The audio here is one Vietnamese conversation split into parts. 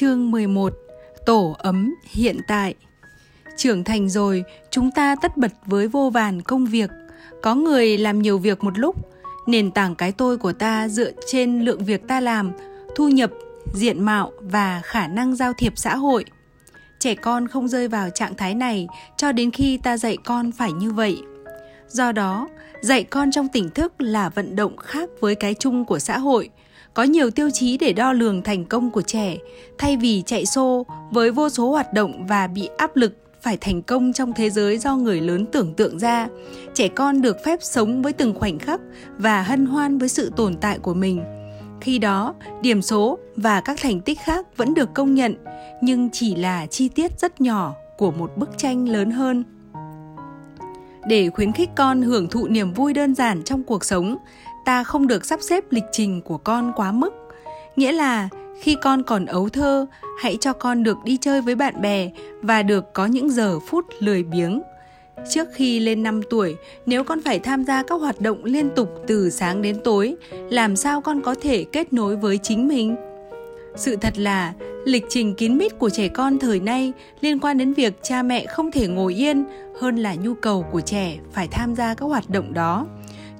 Chương 11 Tổ ấm hiện tại Trưởng thành rồi, chúng ta tất bật với vô vàn công việc. Có người làm nhiều việc một lúc. Nền tảng cái tôi của ta dựa trên lượng việc ta làm, thu nhập, diện mạo và khả năng giao thiệp xã hội. Trẻ con không rơi vào trạng thái này cho đến khi ta dạy con phải như vậy. Do đó, dạy con trong tỉnh thức là vận động khác với cái chung của xã hội – có nhiều tiêu chí để đo lường thành công của trẻ. Thay vì chạy xô, với vô số hoạt động và bị áp lực phải thành công trong thế giới do người lớn tưởng tượng ra, trẻ con được phép sống với từng khoảnh khắc và hân hoan với sự tồn tại của mình. Khi đó, điểm số và các thành tích khác vẫn được công nhận, nhưng chỉ là chi tiết rất nhỏ của một bức tranh lớn hơn. Để khuyến khích con hưởng thụ niềm vui đơn giản trong cuộc sống ta không được sắp xếp lịch trình của con quá mức. Nghĩa là khi con còn ấu thơ hãy cho con được đi chơi với bạn bè và được có những giờ phút lười biếng. Trước khi lên 5 tuổi, nếu con phải tham gia các hoạt động liên tục từ sáng đến tối, làm sao con có thể kết nối với chính mình? Sự thật là, lịch trình kín mít của trẻ con thời nay liên quan đến việc cha mẹ không thể ngồi yên hơn là nhu cầu của trẻ phải tham gia các hoạt động đó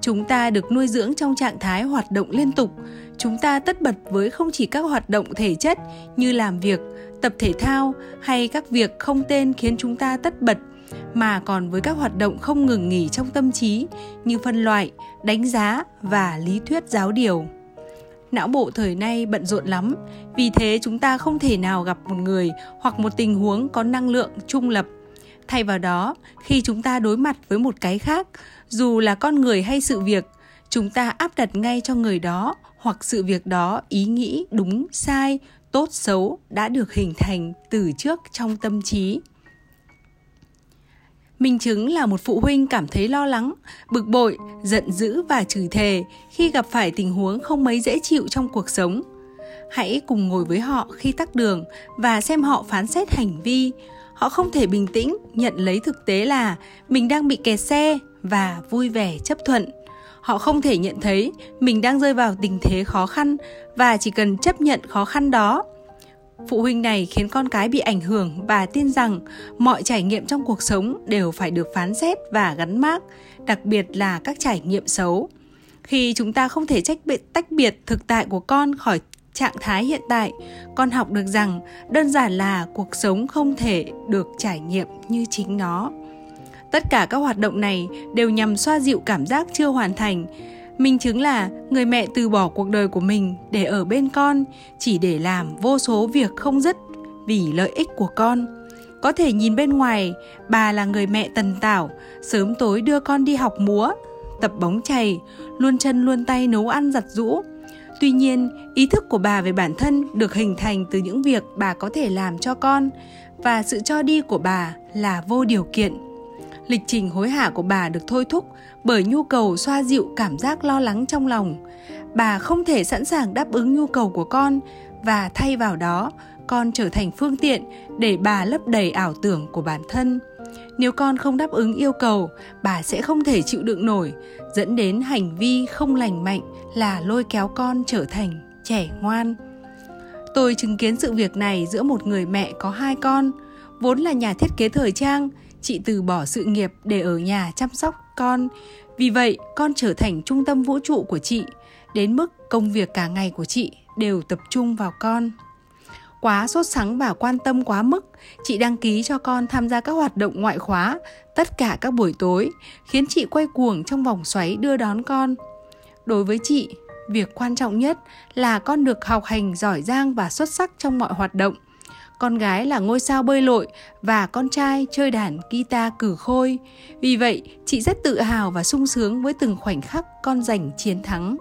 chúng ta được nuôi dưỡng trong trạng thái hoạt động liên tục. Chúng ta tất bật với không chỉ các hoạt động thể chất như làm việc, tập thể thao hay các việc không tên khiến chúng ta tất bật, mà còn với các hoạt động không ngừng nghỉ trong tâm trí như phân loại, đánh giá và lý thuyết giáo điều. Não bộ thời nay bận rộn lắm, vì thế chúng ta không thể nào gặp một người hoặc một tình huống có năng lượng trung lập thay vào đó khi chúng ta đối mặt với một cái khác dù là con người hay sự việc chúng ta áp đặt ngay cho người đó hoặc sự việc đó ý nghĩ đúng sai tốt xấu đã được hình thành từ trước trong tâm trí Minh chứng là một phụ huynh cảm thấy lo lắng, bực bội, giận dữ và chửi thề khi gặp phải tình huống không mấy dễ chịu trong cuộc sống. Hãy cùng ngồi với họ khi tắc đường và xem họ phán xét hành vi. Họ không thể bình tĩnh, nhận lấy thực tế là mình đang bị kẹt xe và vui vẻ, chấp thuận. Họ không thể nhận thấy mình đang rơi vào tình thế khó khăn và chỉ cần chấp nhận khó khăn đó. Phụ huynh này khiến con cái bị ảnh hưởng và tin rằng mọi trải nghiệm trong cuộc sống đều phải được phán xét và gắn mác, đặc biệt là các trải nghiệm xấu. Khi chúng ta không thể trách biệt, tách biệt thực tại của con khỏi trạng thái hiện tại con học được rằng đơn giản là cuộc sống không thể được trải nghiệm như chính nó Tất cả các hoạt động này đều nhằm xoa dịu cảm giác chưa hoàn thành. Minh chứng là người mẹ từ bỏ cuộc đời của mình để ở bên con chỉ để làm vô số việc không dứt vì lợi ích của con. Có thể nhìn bên ngoài, bà là người mẹ tần tảo, sớm tối đưa con đi học múa, tập bóng chày, luôn chân luôn tay nấu ăn giặt rũ. Tuy nhiên, ý thức của bà về bản thân được hình thành từ những việc bà có thể làm cho con và sự cho đi của bà là vô điều kiện. Lịch trình hối hả của bà được thôi thúc bởi nhu cầu xoa dịu cảm giác lo lắng trong lòng. Bà không thể sẵn sàng đáp ứng nhu cầu của con và thay vào đó con trở thành phương tiện để bà lấp đầy ảo tưởng của bản thân. Nếu con không đáp ứng yêu cầu bà sẽ không thể chịu đựng nổi dẫn đến hành vi không lành mạnh là lôi kéo con trở thành trẻ ngoan. Tôi chứng kiến sự việc này giữa một người mẹ có hai con. Vốn là nhà thiết kế thời trang, chị từ bỏ sự nghiệp để ở nhà chăm sóc con. Vì vậy, con trở thành trung tâm vũ trụ của chị, đến mức công việc cả ngày của chị đều tập trung vào con quá sốt sắng và quan tâm quá mức chị đăng ký cho con tham gia các hoạt động ngoại khóa tất cả các buổi tối khiến chị quay cuồng trong vòng xoáy đưa đón con đối với chị việc quan trọng nhất là con được học hành giỏi giang và xuất sắc trong mọi hoạt động con gái là ngôi sao bơi lội và con trai chơi đàn guitar cử khôi. Vì vậy, chị rất tự hào và sung sướng với từng khoảnh khắc con giành chiến thắng.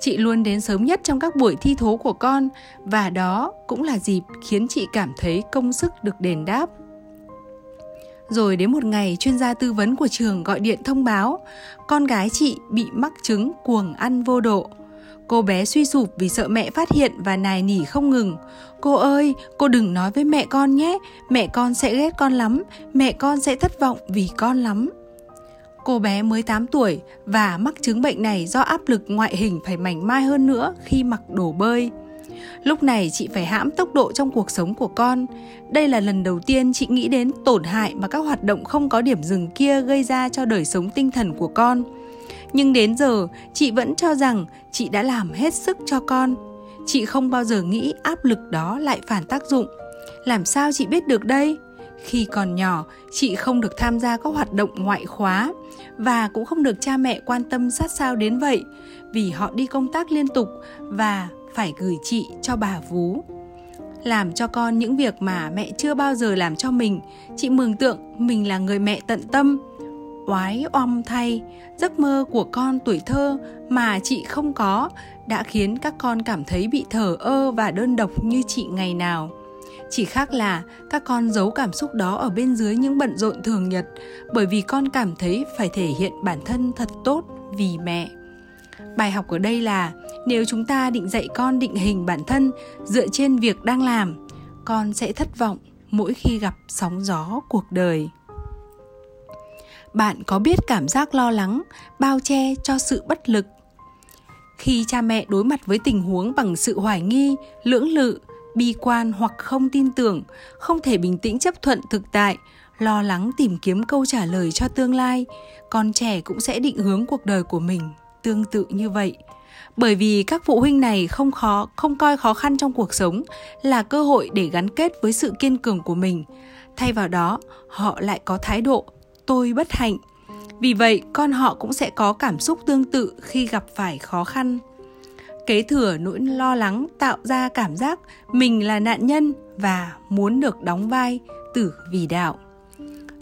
Chị luôn đến sớm nhất trong các buổi thi thố của con và đó cũng là dịp khiến chị cảm thấy công sức được đền đáp. Rồi đến một ngày chuyên gia tư vấn của trường gọi điện thông báo con gái chị bị mắc chứng cuồng ăn vô độ. Cô bé suy sụp vì sợ mẹ phát hiện và nài nỉ không ngừng. Cô ơi, cô đừng nói với mẹ con nhé, mẹ con sẽ ghét con lắm, mẹ con sẽ thất vọng vì con lắm. Cô bé mới 8 tuổi và mắc chứng bệnh này do áp lực ngoại hình phải mảnh mai hơn nữa khi mặc đồ bơi. lúc này chị phải hãm tốc độ trong cuộc sống của con. Đây là lần đầu tiên chị nghĩ đến tổn hại mà các hoạt động không có điểm dừng kia gây ra cho đời sống tinh thần của con. Nhưng đến giờ, chị vẫn cho rằng chị đã làm hết sức cho con. Chị không bao giờ nghĩ áp lực đó lại phản tác dụng. Làm sao chị biết được đây? Khi còn nhỏ, chị không được tham gia các hoạt động ngoại khóa và cũng không được cha mẹ quan tâm sát sao đến vậy vì họ đi công tác liên tục và phải gửi chị cho bà vú. Làm cho con những việc mà mẹ chưa bao giờ làm cho mình, chị mường tượng mình là người mẹ tận tâm. Oái om thay, giấc mơ của con tuổi thơ mà chị không có đã khiến các con cảm thấy bị thở ơ và đơn độc như chị ngày nào chỉ khác là các con giấu cảm xúc đó ở bên dưới những bận rộn thường nhật, bởi vì con cảm thấy phải thể hiện bản thân thật tốt vì mẹ. Bài học ở đây là nếu chúng ta định dạy con định hình bản thân dựa trên việc đang làm, con sẽ thất vọng mỗi khi gặp sóng gió cuộc đời. Bạn có biết cảm giác lo lắng bao che cho sự bất lực? Khi cha mẹ đối mặt với tình huống bằng sự hoài nghi, lưỡng lự bi quan hoặc không tin tưởng, không thể bình tĩnh chấp thuận thực tại, lo lắng tìm kiếm câu trả lời cho tương lai, con trẻ cũng sẽ định hướng cuộc đời của mình tương tự như vậy. Bởi vì các phụ huynh này không khó, không coi khó khăn trong cuộc sống là cơ hội để gắn kết với sự kiên cường của mình. Thay vào đó, họ lại có thái độ, tôi bất hạnh. Vì vậy, con họ cũng sẽ có cảm xúc tương tự khi gặp phải khó khăn kế thừa nỗi lo lắng tạo ra cảm giác mình là nạn nhân và muốn được đóng vai tử vì đạo.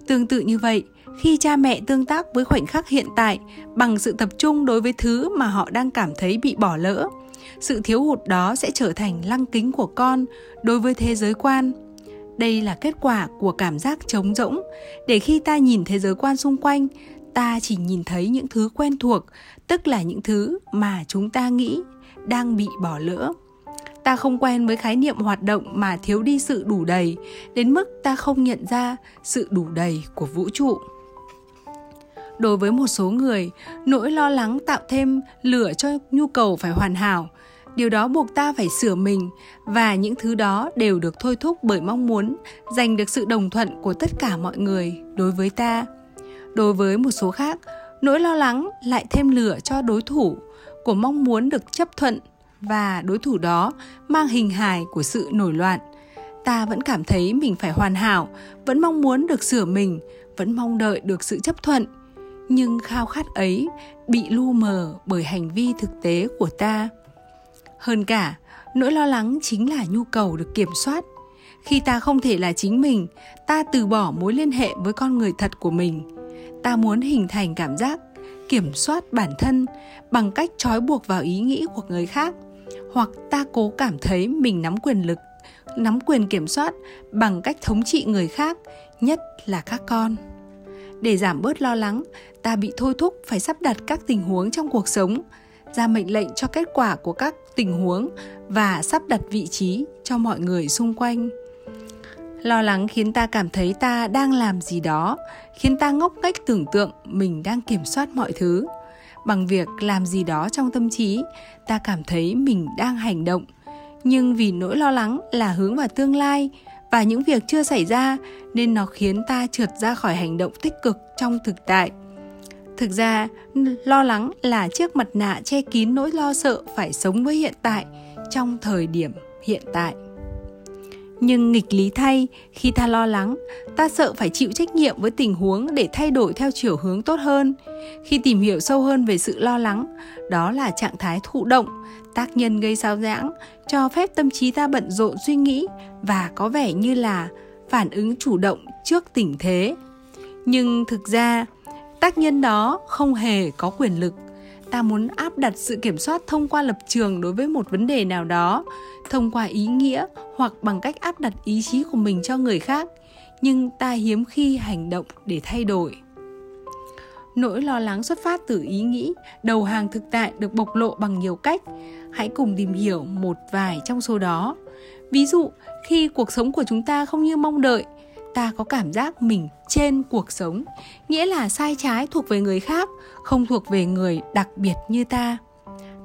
Tương tự như vậy, khi cha mẹ tương tác với khoảnh khắc hiện tại bằng sự tập trung đối với thứ mà họ đang cảm thấy bị bỏ lỡ, sự thiếu hụt đó sẽ trở thành lăng kính của con đối với thế giới quan. Đây là kết quả của cảm giác trống rỗng. Để khi ta nhìn thế giới quan xung quanh, ta chỉ nhìn thấy những thứ quen thuộc, tức là những thứ mà chúng ta nghĩ đang bị bỏ lỡ. Ta không quen với khái niệm hoạt động mà thiếu đi sự đủ đầy, đến mức ta không nhận ra sự đủ đầy của vũ trụ. Đối với một số người, nỗi lo lắng tạo thêm lửa cho nhu cầu phải hoàn hảo. Điều đó buộc ta phải sửa mình và những thứ đó đều được thôi thúc bởi mong muốn giành được sự đồng thuận của tất cả mọi người đối với ta. Đối với một số khác, nỗi lo lắng lại thêm lửa cho đối thủ của mong muốn được chấp thuận và đối thủ đó mang hình hài của sự nổi loạn. Ta vẫn cảm thấy mình phải hoàn hảo, vẫn mong muốn được sửa mình, vẫn mong đợi được sự chấp thuận. Nhưng khao khát ấy bị lu mờ bởi hành vi thực tế của ta. Hơn cả, nỗi lo lắng chính là nhu cầu được kiểm soát. Khi ta không thể là chính mình, ta từ bỏ mối liên hệ với con người thật của mình. Ta muốn hình thành cảm giác kiểm soát bản thân bằng cách trói buộc vào ý nghĩ của người khác, hoặc ta cố cảm thấy mình nắm quyền lực, nắm quyền kiểm soát bằng cách thống trị người khác, nhất là các con. Để giảm bớt lo lắng, ta bị thôi thúc phải sắp đặt các tình huống trong cuộc sống, ra mệnh lệnh cho kết quả của các tình huống và sắp đặt vị trí cho mọi người xung quanh lo lắng khiến ta cảm thấy ta đang làm gì đó, khiến ta ngốc nghếch tưởng tượng mình đang kiểm soát mọi thứ. Bằng việc làm gì đó trong tâm trí, ta cảm thấy mình đang hành động. Nhưng vì nỗi lo lắng là hướng vào tương lai và những việc chưa xảy ra nên nó khiến ta trượt ra khỏi hành động tích cực trong thực tại. Thực ra, lo lắng là chiếc mặt nạ che kín nỗi lo sợ phải sống với hiện tại trong thời điểm hiện tại nhưng nghịch lý thay, khi ta lo lắng, ta sợ phải chịu trách nhiệm với tình huống để thay đổi theo chiều hướng tốt hơn. Khi tìm hiểu sâu hơn về sự lo lắng, đó là trạng thái thụ động, tác nhân gây sao nhãng cho phép tâm trí ta bận rộn suy nghĩ và có vẻ như là phản ứng chủ động trước tình thế. Nhưng thực ra, tác nhân đó không hề có quyền lực ta muốn áp đặt sự kiểm soát thông qua lập trường đối với một vấn đề nào đó, thông qua ý nghĩa hoặc bằng cách áp đặt ý chí của mình cho người khác. Nhưng ta hiếm khi hành động để thay đổi. Nỗi lo lắng xuất phát từ ý nghĩ, đầu hàng thực tại được bộc lộ bằng nhiều cách. Hãy cùng tìm hiểu một vài trong số đó. Ví dụ, khi cuộc sống của chúng ta không như mong đợi ta có cảm giác mình trên cuộc sống. Nghĩa là sai trái thuộc về người khác, không thuộc về người đặc biệt như ta.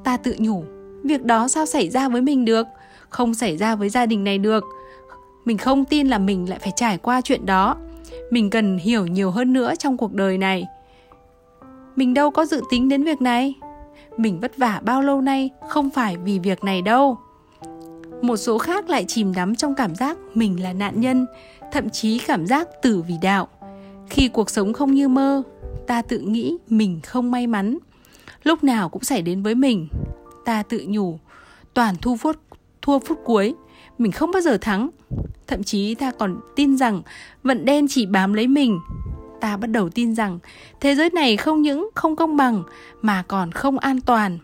Ta tự nhủ, việc đó sao xảy ra với mình được? Không xảy ra với gia đình này được. Mình không tin là mình lại phải trải qua chuyện đó. Mình cần hiểu nhiều hơn nữa trong cuộc đời này. Mình đâu có dự tính đến việc này. Mình vất vả bao lâu nay không phải vì việc này đâu. Một số khác lại chìm đắm trong cảm giác mình là nạn nhân thậm chí cảm giác tử vì đạo. Khi cuộc sống không như mơ, ta tự nghĩ mình không may mắn. Lúc nào cũng xảy đến với mình, ta tự nhủ, toàn thu phút, thua phút cuối, mình không bao giờ thắng. Thậm chí ta còn tin rằng vận đen chỉ bám lấy mình. Ta bắt đầu tin rằng thế giới này không những không công bằng mà còn không an toàn.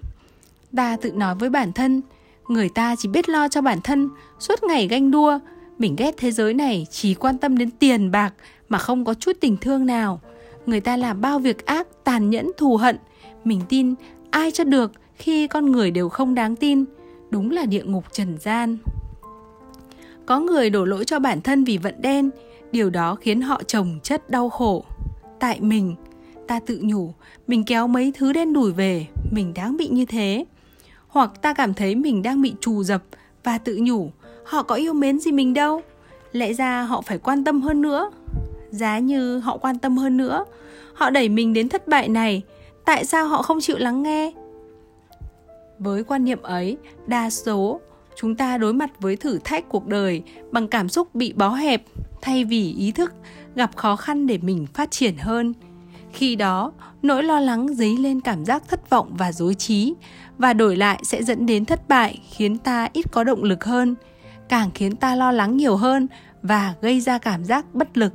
Ta tự nói với bản thân, người ta chỉ biết lo cho bản thân, suốt ngày ganh đua mình ghét thế giới này chỉ quan tâm đến tiền bạc mà không có chút tình thương nào. Người ta làm bao việc ác, tàn nhẫn, thù hận. Mình tin ai cho được khi con người đều không đáng tin. Đúng là địa ngục trần gian. Có người đổ lỗi cho bản thân vì vận đen, điều đó khiến họ chồng chất đau khổ. Tại mình, ta tự nhủ, mình kéo mấy thứ đen đủi về, mình đáng bị như thế. Hoặc ta cảm thấy mình đang bị trù dập và tự nhủ họ có yêu mến gì mình đâu. Lẽ ra họ phải quan tâm hơn nữa. Giá như họ quan tâm hơn nữa. Họ đẩy mình đến thất bại này. Tại sao họ không chịu lắng nghe? Với quan niệm ấy, đa số, chúng ta đối mặt với thử thách cuộc đời bằng cảm xúc bị bó hẹp thay vì ý thức gặp khó khăn để mình phát triển hơn. Khi đó, nỗi lo lắng dấy lên cảm giác thất vọng và dối trí và đổi lại sẽ dẫn đến thất bại khiến ta ít có động lực hơn càng khiến ta lo lắng nhiều hơn và gây ra cảm giác bất lực.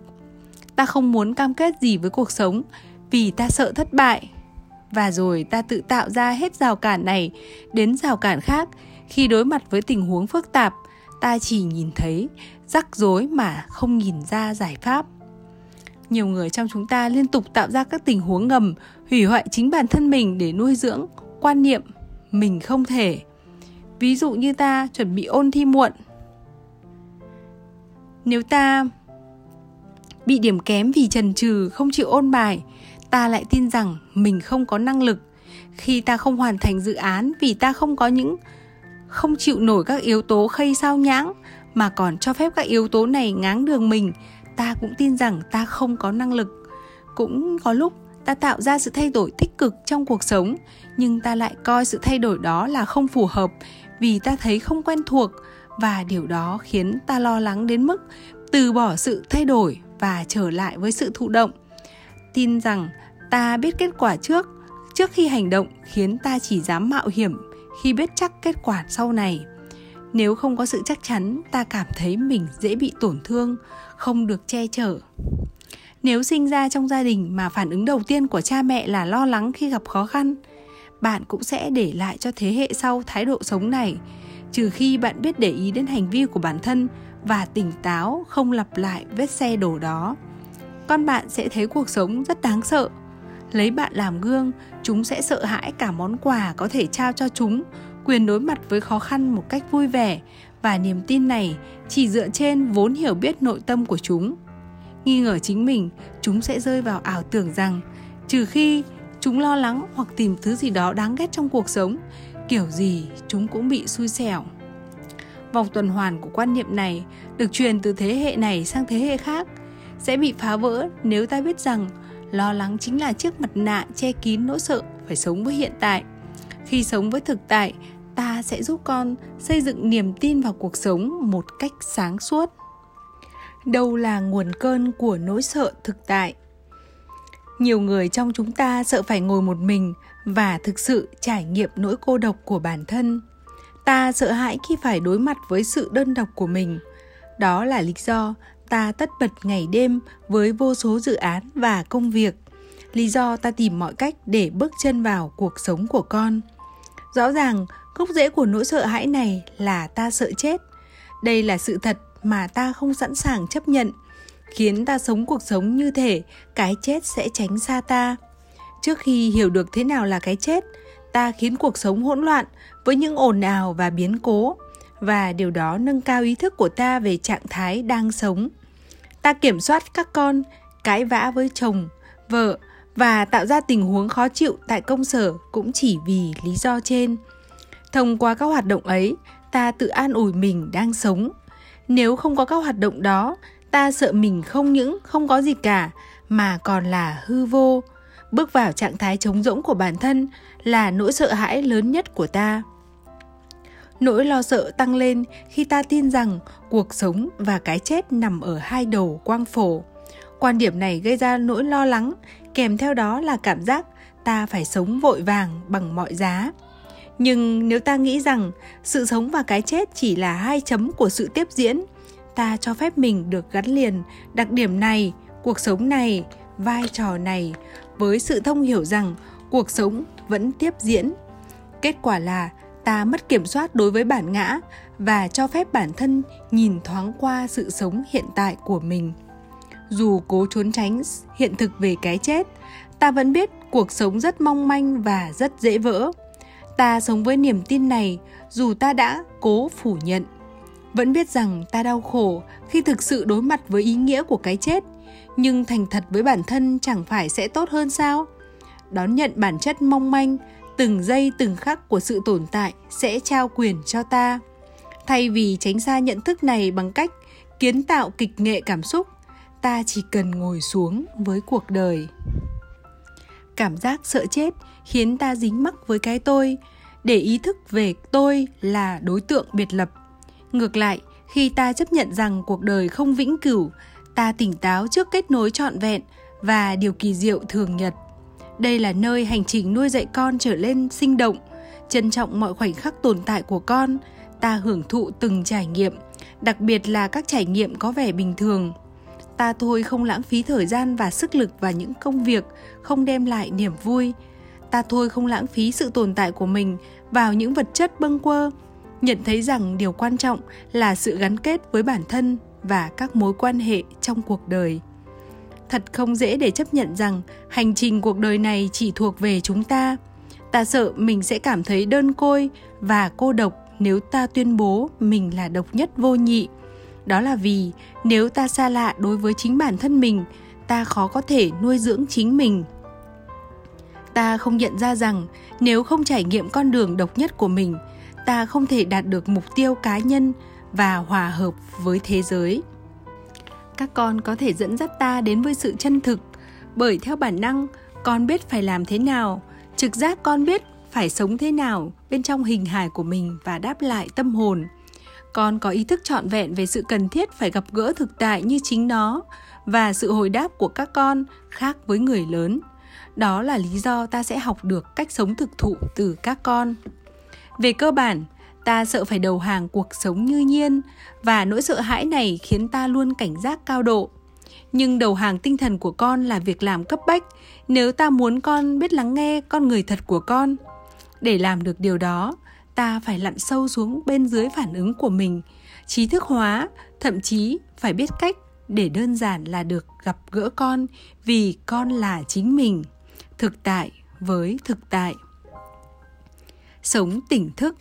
Ta không muốn cam kết gì với cuộc sống vì ta sợ thất bại. Và rồi ta tự tạo ra hết rào cản này đến rào cản khác. Khi đối mặt với tình huống phức tạp, ta chỉ nhìn thấy rắc rối mà không nhìn ra giải pháp. Nhiều người trong chúng ta liên tục tạo ra các tình huống ngầm, hủy hoại chính bản thân mình để nuôi dưỡng quan niệm mình không thể. Ví dụ như ta chuẩn bị ôn thi muộn nếu ta bị điểm kém vì trần trừ không chịu ôn bài, ta lại tin rằng mình không có năng lực. Khi ta không hoàn thành dự án vì ta không có những, không chịu nổi các yếu tố khây sao nhãng mà còn cho phép các yếu tố này ngáng đường mình, ta cũng tin rằng ta không có năng lực. Cũng có lúc ta tạo ra sự thay đổi tích cực trong cuộc sống, nhưng ta lại coi sự thay đổi đó là không phù hợp vì ta thấy không quen thuộc và điều đó khiến ta lo lắng đến mức từ bỏ sự thay đổi và trở lại với sự thụ động. Tin rằng ta biết kết quả trước trước khi hành động khiến ta chỉ dám mạo hiểm khi biết chắc kết quả sau này. Nếu không có sự chắc chắn, ta cảm thấy mình dễ bị tổn thương, không được che chở. Nếu sinh ra trong gia đình mà phản ứng đầu tiên của cha mẹ là lo lắng khi gặp khó khăn, bạn cũng sẽ để lại cho thế hệ sau thái độ sống này trừ khi bạn biết để ý đến hành vi của bản thân và tỉnh táo không lặp lại vết xe đổ đó, con bạn sẽ thấy cuộc sống rất đáng sợ. Lấy bạn làm gương, chúng sẽ sợ hãi cả món quà có thể trao cho chúng, quyền đối mặt với khó khăn một cách vui vẻ và niềm tin này chỉ dựa trên vốn hiểu biết nội tâm của chúng. Nghi ngờ chính mình, chúng sẽ rơi vào ảo tưởng rằng trừ khi chúng lo lắng hoặc tìm thứ gì đó đáng ghét trong cuộc sống kiểu gì chúng cũng bị xui xẻo. Vòng tuần hoàn của quan niệm này được truyền từ thế hệ này sang thế hệ khác, sẽ bị phá vỡ nếu ta biết rằng lo lắng chính là chiếc mặt nạ che kín nỗi sợ phải sống với hiện tại. Khi sống với thực tại, ta sẽ giúp con xây dựng niềm tin vào cuộc sống một cách sáng suốt. Đâu là nguồn cơn của nỗi sợ thực tại? Nhiều người trong chúng ta sợ phải ngồi một mình và thực sự trải nghiệm nỗi cô độc của bản thân. Ta sợ hãi khi phải đối mặt với sự đơn độc của mình. Đó là lý do ta tất bật ngày đêm với vô số dự án và công việc. Lý do ta tìm mọi cách để bước chân vào cuộc sống của con. Rõ ràng, gốc rễ của nỗi sợ hãi này là ta sợ chết. Đây là sự thật mà ta không sẵn sàng chấp nhận, khiến ta sống cuộc sống như thể cái chết sẽ tránh xa ta trước khi hiểu được thế nào là cái chết ta khiến cuộc sống hỗn loạn với những ồn ào và biến cố và điều đó nâng cao ý thức của ta về trạng thái đang sống ta kiểm soát các con cãi vã với chồng vợ và tạo ra tình huống khó chịu tại công sở cũng chỉ vì lý do trên thông qua các hoạt động ấy ta tự an ủi mình đang sống. Nếu không có các hoạt động đó, ta sợ mình không những không có gì cả mà còn là hư vô. Bước vào trạng thái trống rỗng của bản thân là nỗi sợ hãi lớn nhất của ta. Nỗi lo sợ tăng lên khi ta tin rằng cuộc sống và cái chết nằm ở hai đầu quang phổ. Quan điểm này gây ra nỗi lo lắng, kèm theo đó là cảm giác ta phải sống vội vàng bằng mọi giá. Nhưng nếu ta nghĩ rằng sự sống và cái chết chỉ là hai chấm của sự tiếp diễn, ta cho phép mình được gắn liền đặc điểm này, cuộc sống này, vai trò này với sự thông hiểu rằng cuộc sống vẫn tiếp diễn. Kết quả là ta mất kiểm soát đối với bản ngã và cho phép bản thân nhìn thoáng qua sự sống hiện tại của mình. Dù cố trốn tránh hiện thực về cái chết, ta vẫn biết cuộc sống rất mong manh và rất dễ vỡ. Ta sống với niềm tin này dù ta đã cố phủ nhận. Vẫn biết rằng ta đau khổ khi thực sự đối mặt với ý nghĩa của cái chết nhưng thành thật với bản thân chẳng phải sẽ tốt hơn sao? Đón nhận bản chất mong manh, từng giây từng khắc của sự tồn tại sẽ trao quyền cho ta. Thay vì tránh xa nhận thức này bằng cách kiến tạo kịch nghệ cảm xúc, ta chỉ cần ngồi xuống với cuộc đời. Cảm giác sợ chết khiến ta dính mắc với cái tôi. Để ý thức về tôi là đối tượng biệt lập. Ngược lại, khi ta chấp nhận rằng cuộc đời không vĩnh cửu ta tỉnh táo trước kết nối trọn vẹn và điều kỳ diệu thường nhật. Đây là nơi hành trình nuôi dạy con trở lên sinh động, trân trọng mọi khoảnh khắc tồn tại của con, ta hưởng thụ từng trải nghiệm, đặc biệt là các trải nghiệm có vẻ bình thường. Ta thôi không lãng phí thời gian và sức lực vào những công việc, không đem lại niềm vui. Ta thôi không lãng phí sự tồn tại của mình vào những vật chất bâng quơ, nhận thấy rằng điều quan trọng là sự gắn kết với bản thân và các mối quan hệ trong cuộc đời. Thật không dễ để chấp nhận rằng hành trình cuộc đời này chỉ thuộc về chúng ta. Ta sợ mình sẽ cảm thấy đơn côi và cô độc nếu ta tuyên bố mình là độc nhất vô nhị. Đó là vì nếu ta xa lạ đối với chính bản thân mình, ta khó có thể nuôi dưỡng chính mình. Ta không nhận ra rằng nếu không trải nghiệm con đường độc nhất của mình, ta không thể đạt được mục tiêu cá nhân và hòa hợp với thế giới. Các con có thể dẫn dắt ta đến với sự chân thực, bởi theo bản năng, con biết phải làm thế nào, trực giác con biết phải sống thế nào bên trong hình hài của mình và đáp lại tâm hồn. Con có ý thức trọn vẹn về sự cần thiết phải gặp gỡ thực tại như chính nó và sự hồi đáp của các con khác với người lớn. Đó là lý do ta sẽ học được cách sống thực thụ từ các con. Về cơ bản ta sợ phải đầu hàng cuộc sống như nhiên, và nỗi sợ hãi này khiến ta luôn cảnh giác cao độ. Nhưng đầu hàng tinh thần của con là việc làm cấp bách, nếu ta muốn con biết lắng nghe con người thật của con. Để làm được điều đó, ta phải lặn sâu xuống bên dưới phản ứng của mình, trí thức hóa, thậm chí phải biết cách để đơn giản là được gặp gỡ con vì con là chính mình, thực tại với thực tại. Sống tỉnh thức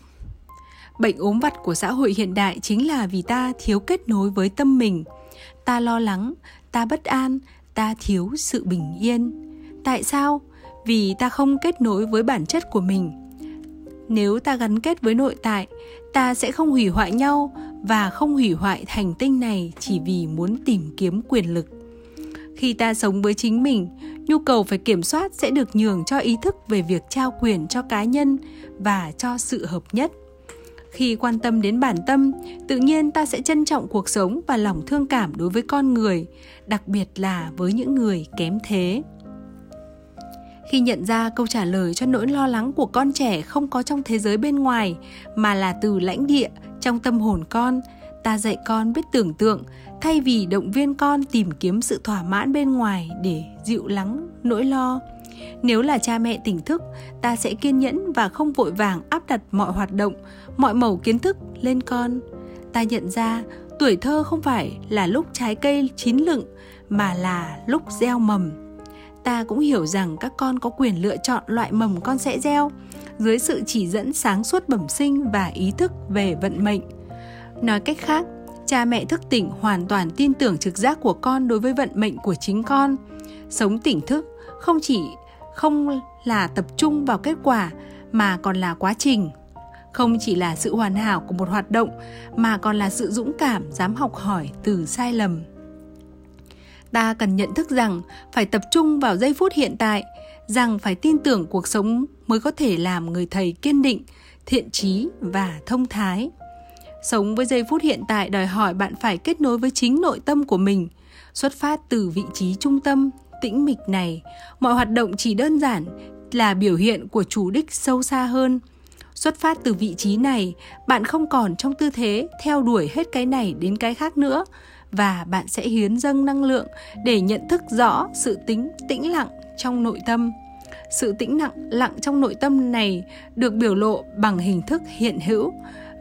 bệnh ốm vặt của xã hội hiện đại chính là vì ta thiếu kết nối với tâm mình. Ta lo lắng, ta bất an, ta thiếu sự bình yên. Tại sao? Vì ta không kết nối với bản chất của mình. Nếu ta gắn kết với nội tại, ta sẽ không hủy hoại nhau và không hủy hoại hành tinh này chỉ vì muốn tìm kiếm quyền lực. Khi ta sống với chính mình, nhu cầu phải kiểm soát sẽ được nhường cho ý thức về việc trao quyền cho cá nhân và cho sự hợp nhất khi quan tâm đến bản tâm, tự nhiên ta sẽ trân trọng cuộc sống và lòng thương cảm đối với con người, đặc biệt là với những người kém thế. Khi nhận ra câu trả lời cho nỗi lo lắng của con trẻ không có trong thế giới bên ngoài, mà là từ lãnh địa, trong tâm hồn con, ta dạy con biết tưởng tượng, thay vì động viên con tìm kiếm sự thỏa mãn bên ngoài để dịu lắng nỗi lo nếu là cha mẹ tỉnh thức ta sẽ kiên nhẫn và không vội vàng áp đặt mọi hoạt động mọi mẩu kiến thức lên con ta nhận ra tuổi thơ không phải là lúc trái cây chín lựng mà là lúc gieo mầm ta cũng hiểu rằng các con có quyền lựa chọn loại mầm con sẽ gieo dưới sự chỉ dẫn sáng suốt bẩm sinh và ý thức về vận mệnh. Nói cách khác, cha mẹ thức tỉnh hoàn toàn tin tưởng trực giác của con đối với vận mệnh của chính con. Sống tỉnh thức không chỉ không là tập trung vào kết quả mà còn là quá trình. không chỉ là sự hoàn hảo của một hoạt động mà còn là sự dũng cảm dám học hỏi từ sai lầm ta cần nhận thức rằng phải tập trung vào giây phút hiện tại, rằng phải tin tưởng cuộc sống mới có thể làm người thầy kiên định, thiện trí và thông thái sống với giây phút hiện tại đòi hỏi bạn phải kết nối với chính nội tâm của mình, xuất phát từ vị trí trung tâm tĩnh mịch này. Mọi hoạt động chỉ đơn giản là biểu hiện của chủ đích sâu xa hơn. Xuất phát từ vị trí này, bạn không còn trong tư thế theo đuổi hết cái này đến cái khác nữa và bạn sẽ hiến dâng năng lượng để nhận thức rõ sự tính, tĩnh lặng trong nội tâm. Sự tĩnh lặng lặng trong nội tâm này được biểu lộ bằng hình thức hiện hữu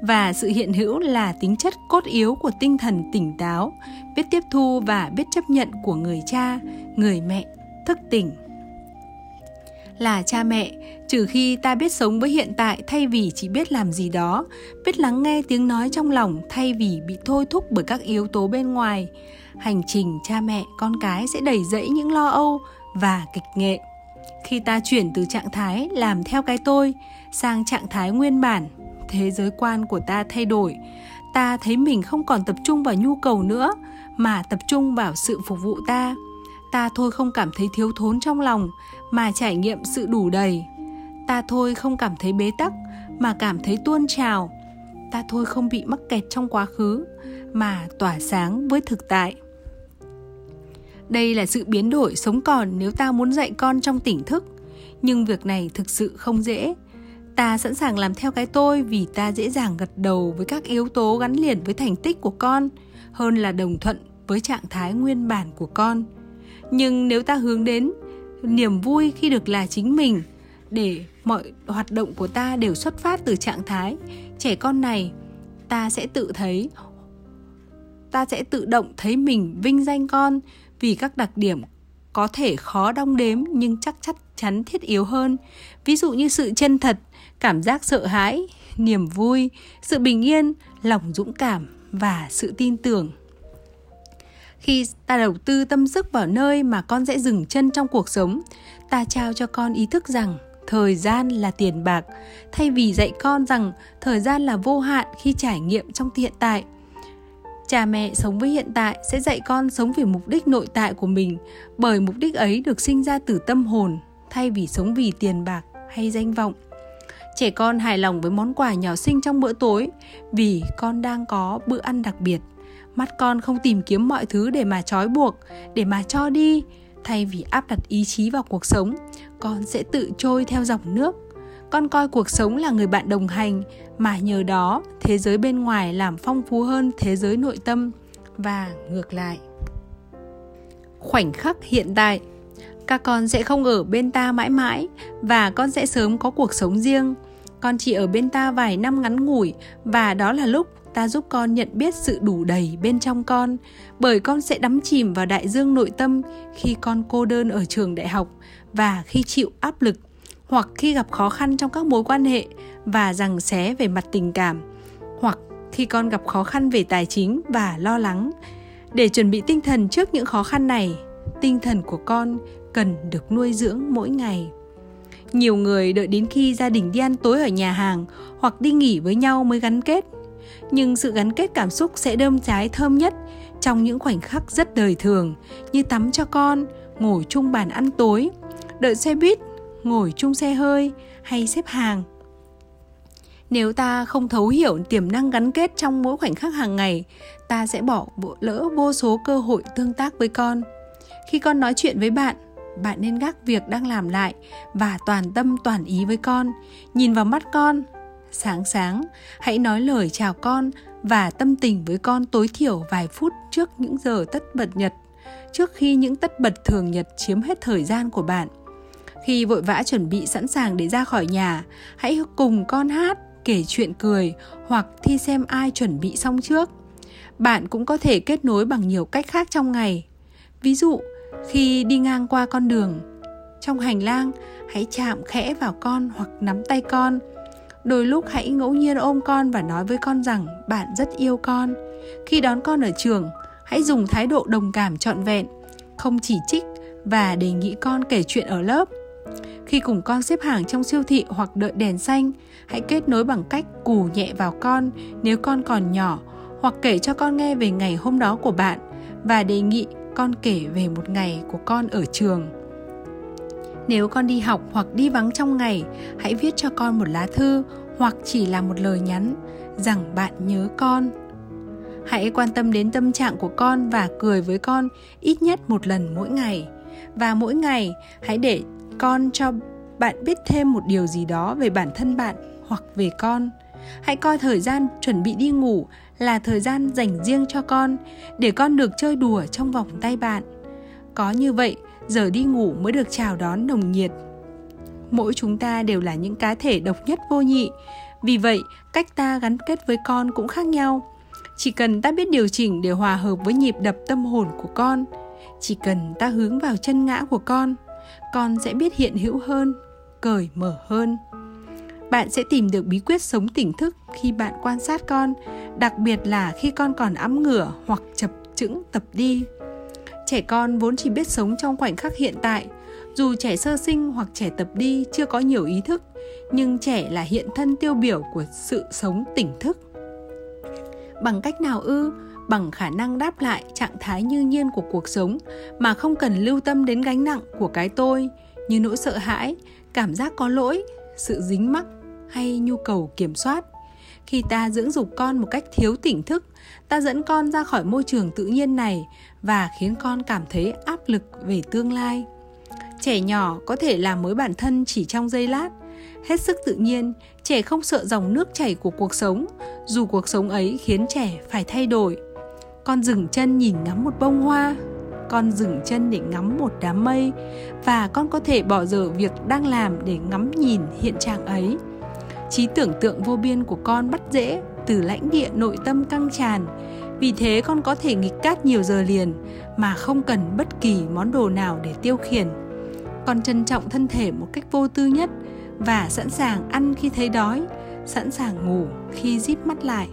và sự hiện hữu là tính chất cốt yếu của tinh thần tỉnh táo, biết tiếp thu và biết chấp nhận của người cha, người mẹ, thức tỉnh. Là cha mẹ, trừ khi ta biết sống với hiện tại thay vì chỉ biết làm gì đó, biết lắng nghe tiếng nói trong lòng thay vì bị thôi thúc bởi các yếu tố bên ngoài, hành trình cha mẹ, con cái sẽ đầy dẫy những lo âu và kịch nghệ. Khi ta chuyển từ trạng thái làm theo cái tôi sang trạng thái nguyên bản thế giới quan của ta thay đổi. Ta thấy mình không còn tập trung vào nhu cầu nữa, mà tập trung vào sự phục vụ ta. Ta thôi không cảm thấy thiếu thốn trong lòng, mà trải nghiệm sự đủ đầy. Ta thôi không cảm thấy bế tắc, mà cảm thấy tuôn trào. Ta thôi không bị mắc kẹt trong quá khứ, mà tỏa sáng với thực tại. Đây là sự biến đổi sống còn nếu ta muốn dạy con trong tỉnh thức. Nhưng việc này thực sự không dễ ta sẵn sàng làm theo cái tôi vì ta dễ dàng gật đầu với các yếu tố gắn liền với thành tích của con, hơn là đồng thuận với trạng thái nguyên bản của con nhưng nếu ta hướng đến niềm vui khi được là chính mình, để mọi hoạt động của ta đều xuất phát từ trạng thái trẻ con này, ta sẽ tự thấy, ta sẽ tự động thấy mình vinh danh con vì các đặc điểm có thể khó đong đếm nhưng chắc chắn chắn thiết yếu hơn. Ví dụ như sự chân thật, cảm giác sợ hãi, niềm vui, sự bình yên, lòng dũng cảm và sự tin tưởng. Khi ta đầu tư tâm sức vào nơi mà con sẽ dừng chân trong cuộc sống, ta trao cho con ý thức rằng thời gian là tiền bạc, thay vì dạy con rằng thời gian là vô hạn khi trải nghiệm trong hiện tại. Cha mẹ sống với hiện tại sẽ dạy con sống vì mục đích nội tại của mình, bởi mục đích ấy được sinh ra từ tâm hồn thay vì sống vì tiền bạc hay danh vọng. Trẻ con hài lòng với món quà nhỏ xinh trong bữa tối vì con đang có bữa ăn đặc biệt. Mắt con không tìm kiếm mọi thứ để mà trói buộc, để mà cho đi. Thay vì áp đặt ý chí vào cuộc sống, con sẽ tự trôi theo dòng nước. Con coi cuộc sống là người bạn đồng hành, mà nhờ đó thế giới bên ngoài làm phong phú hơn thế giới nội tâm. Và ngược lại. Khoảnh khắc hiện tại các con sẽ không ở bên ta mãi mãi và con sẽ sớm có cuộc sống riêng. Con chỉ ở bên ta vài năm ngắn ngủi và đó là lúc ta giúp con nhận biết sự đủ đầy bên trong con, bởi con sẽ đắm chìm vào đại dương nội tâm khi con cô đơn ở trường đại học và khi chịu áp lực hoặc khi gặp khó khăn trong các mối quan hệ và rằng xé về mặt tình cảm, hoặc khi con gặp khó khăn về tài chính và lo lắng. Để chuẩn bị tinh thần trước những khó khăn này, tinh thần của con cần được nuôi dưỡng mỗi ngày. Nhiều người đợi đến khi gia đình đi ăn tối ở nhà hàng hoặc đi nghỉ với nhau mới gắn kết. Nhưng sự gắn kết cảm xúc sẽ đơm trái thơm nhất trong những khoảnh khắc rất đời thường như tắm cho con, ngồi chung bàn ăn tối, đợi xe buýt, ngồi chung xe hơi hay xếp hàng. Nếu ta không thấu hiểu tiềm năng gắn kết trong mỗi khoảnh khắc hàng ngày, ta sẽ bỏ lỡ vô số cơ hội tương tác với con. Khi con nói chuyện với bạn bạn nên gác việc đang làm lại và toàn tâm toàn ý với con. Nhìn vào mắt con, sáng sáng, hãy nói lời chào con và tâm tình với con tối thiểu vài phút trước những giờ tất bật nhật, trước khi những tất bật thường nhật chiếm hết thời gian của bạn. Khi vội vã chuẩn bị sẵn sàng để ra khỏi nhà, hãy cùng con hát, kể chuyện cười hoặc thi xem ai chuẩn bị xong trước. Bạn cũng có thể kết nối bằng nhiều cách khác trong ngày. Ví dụ khi đi ngang qua con đường. Trong hành lang, hãy chạm khẽ vào con hoặc nắm tay con. Đôi lúc hãy ngẫu nhiên ôm con và nói với con rằng, bạn rất yêu con. Khi đón con ở trường, hãy dùng thái độ đồng cảm trọn vẹn, không chỉ trích và đề nghị con kể chuyện ở lớp. Khi cùng con xếp hàng trong siêu thị hoặc đợi đèn xanh, hãy kết nối bằng cách cù nhẹ vào con nếu con còn nhỏ, hoặc kể cho con nghe về ngày hôm đó của bạn và đề nghị con kể về một ngày của con ở trường. Nếu con đi học hoặc đi vắng trong ngày, hãy viết cho con một lá thư hoặc chỉ là một lời nhắn rằng bạn nhớ con. Hãy quan tâm đến tâm trạng của con và cười với con ít nhất một lần mỗi ngày. Và mỗi ngày, hãy để con cho bạn biết thêm một điều gì đó về bản thân bạn hoặc về con. Hãy coi thời gian chuẩn bị đi ngủ là thời gian dành riêng cho con, để con được chơi đùa trong vòng tay bạn. Có như vậy, giờ đi ngủ mới được chào đón nồng nhiệt. Mỗi chúng ta đều là những cá thể độc nhất vô nhị. Vì vậy, cách ta gắn kết với con cũng khác nhau. Chỉ cần ta biết điều chỉnh để hòa hợp với nhịp đập tâm hồn của con, chỉ cần ta hướng vào chân ngã của con con sẽ biết hiện hữu hơn, cởi mở hơn bạn sẽ tìm được bí quyết sống tỉnh thức khi bạn quan sát con, đặc biệt là khi con còn ấm ngửa hoặc chập chững tập đi. Trẻ con vốn chỉ biết sống trong khoảnh khắc hiện tại, dù trẻ sơ sinh hoặc trẻ tập đi chưa có nhiều ý thức, nhưng trẻ là hiện thân tiêu biểu của sự sống tỉnh thức. Bằng cách nào ư? Bằng khả năng đáp lại trạng thái như nhiên của cuộc sống mà không cần lưu tâm đến gánh nặng của cái tôi như nỗi sợ hãi, cảm giác có lỗi, sự dính mắc hay nhu cầu kiểm soát. Khi ta dưỡng dục con một cách thiếu tỉnh thức, ta dẫn con ra khỏi môi trường tự nhiên này và khiến con cảm thấy áp lực về tương lai. Trẻ nhỏ có thể làm mới bản thân chỉ trong giây lát. Hết sức tự nhiên, trẻ không sợ dòng nước chảy của cuộc sống, dù cuộc sống ấy khiến trẻ phải thay đổi. Con dừng chân nhìn ngắm một bông hoa, con dừng chân để ngắm một đám mây và con có thể bỏ dở việc đang làm để ngắm nhìn hiện trạng ấy trí tưởng tượng vô biên của con bắt dễ từ lãnh địa nội tâm căng tràn. Vì thế con có thể nghịch cát nhiều giờ liền, mà không cần bất kỳ món đồ nào để tiêu khiển. Con trân trọng thân thể một cách vô tư nhất và sẵn sàng ăn khi thấy đói, sẵn sàng ngủ khi díp mắt lại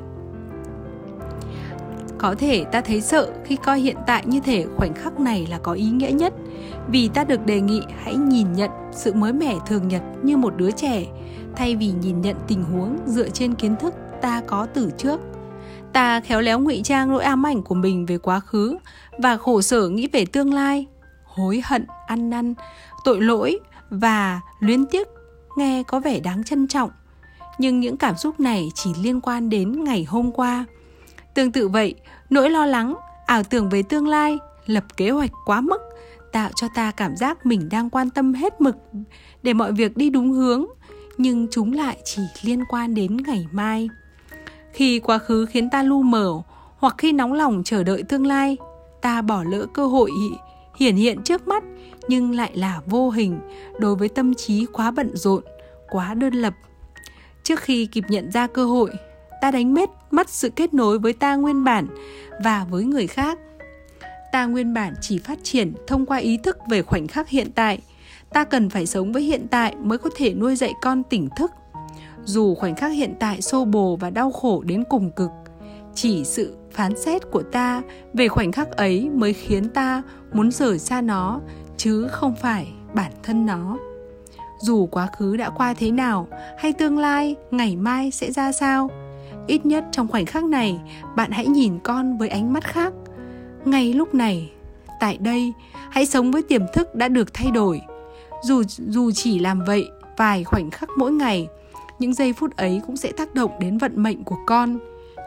có thể ta thấy sợ khi coi hiện tại như thể khoảnh khắc này là có ý nghĩa nhất. Vì ta được đề nghị hãy nhìn nhận sự mới mẻ thường nhật như một đứa trẻ. Thay vì nhìn nhận tình huống dựa trên kiến thức ta có từ trước. Ta khéo léo ngụy trang nỗi ám ảnh của mình về quá khứ và khổ sở nghĩ về tương lai. Hối hận, ăn năn, tội lỗi và luyến tiếc nghe có vẻ đáng trân trọng. Nhưng những cảm xúc này chỉ liên quan đến ngày hôm qua tương tự vậy, nỗi lo lắng, ảo tưởng về tương lai, lập kế hoạch quá mức, tạo cho ta cảm giác mình đang quan tâm hết mực để mọi việc đi đúng hướng, nhưng chúng lại chỉ liên quan đến ngày mai. Khi quá khứ khiến ta lu mờ, hoặc khi nóng lòng chờ đợi tương lai, ta bỏ lỡ cơ hội hiển hiện trước mắt, nhưng lại là vô hình, đối với tâm trí quá bận rộn, quá đơn lập. Trước khi kịp nhận ra cơ hội ta đánh mất mất sự kết nối với ta nguyên bản và với người khác. Ta nguyên bản chỉ phát triển thông qua ý thức về khoảnh khắc hiện tại. Ta cần phải sống với hiện tại mới có thể nuôi dạy con tỉnh thức. Dù khoảnh khắc hiện tại xô bồ và đau khổ đến cùng cực, chỉ sự phán xét của ta về khoảnh khắc ấy mới khiến ta muốn rời xa nó, chứ không phải bản thân nó. Dù quá khứ đã qua thế nào, hay tương lai, ngày mai sẽ ra sao? Ít nhất trong khoảnh khắc này, bạn hãy nhìn con với ánh mắt khác. Ngay lúc này, tại đây, hãy sống với tiềm thức đã được thay đổi. Dù dù chỉ làm vậy, vài khoảnh khắc mỗi ngày, những giây phút ấy cũng sẽ tác động đến vận mệnh của con.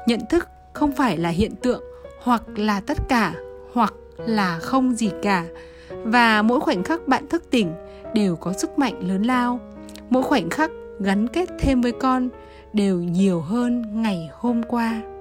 Nhận thức không phải là hiện tượng, hoặc là tất cả, hoặc là không gì cả. Và mỗi khoảnh khắc bạn thức tỉnh đều có sức mạnh lớn lao. Mỗi khoảnh khắc gắn kết thêm với con đều nhiều hơn ngày hôm qua.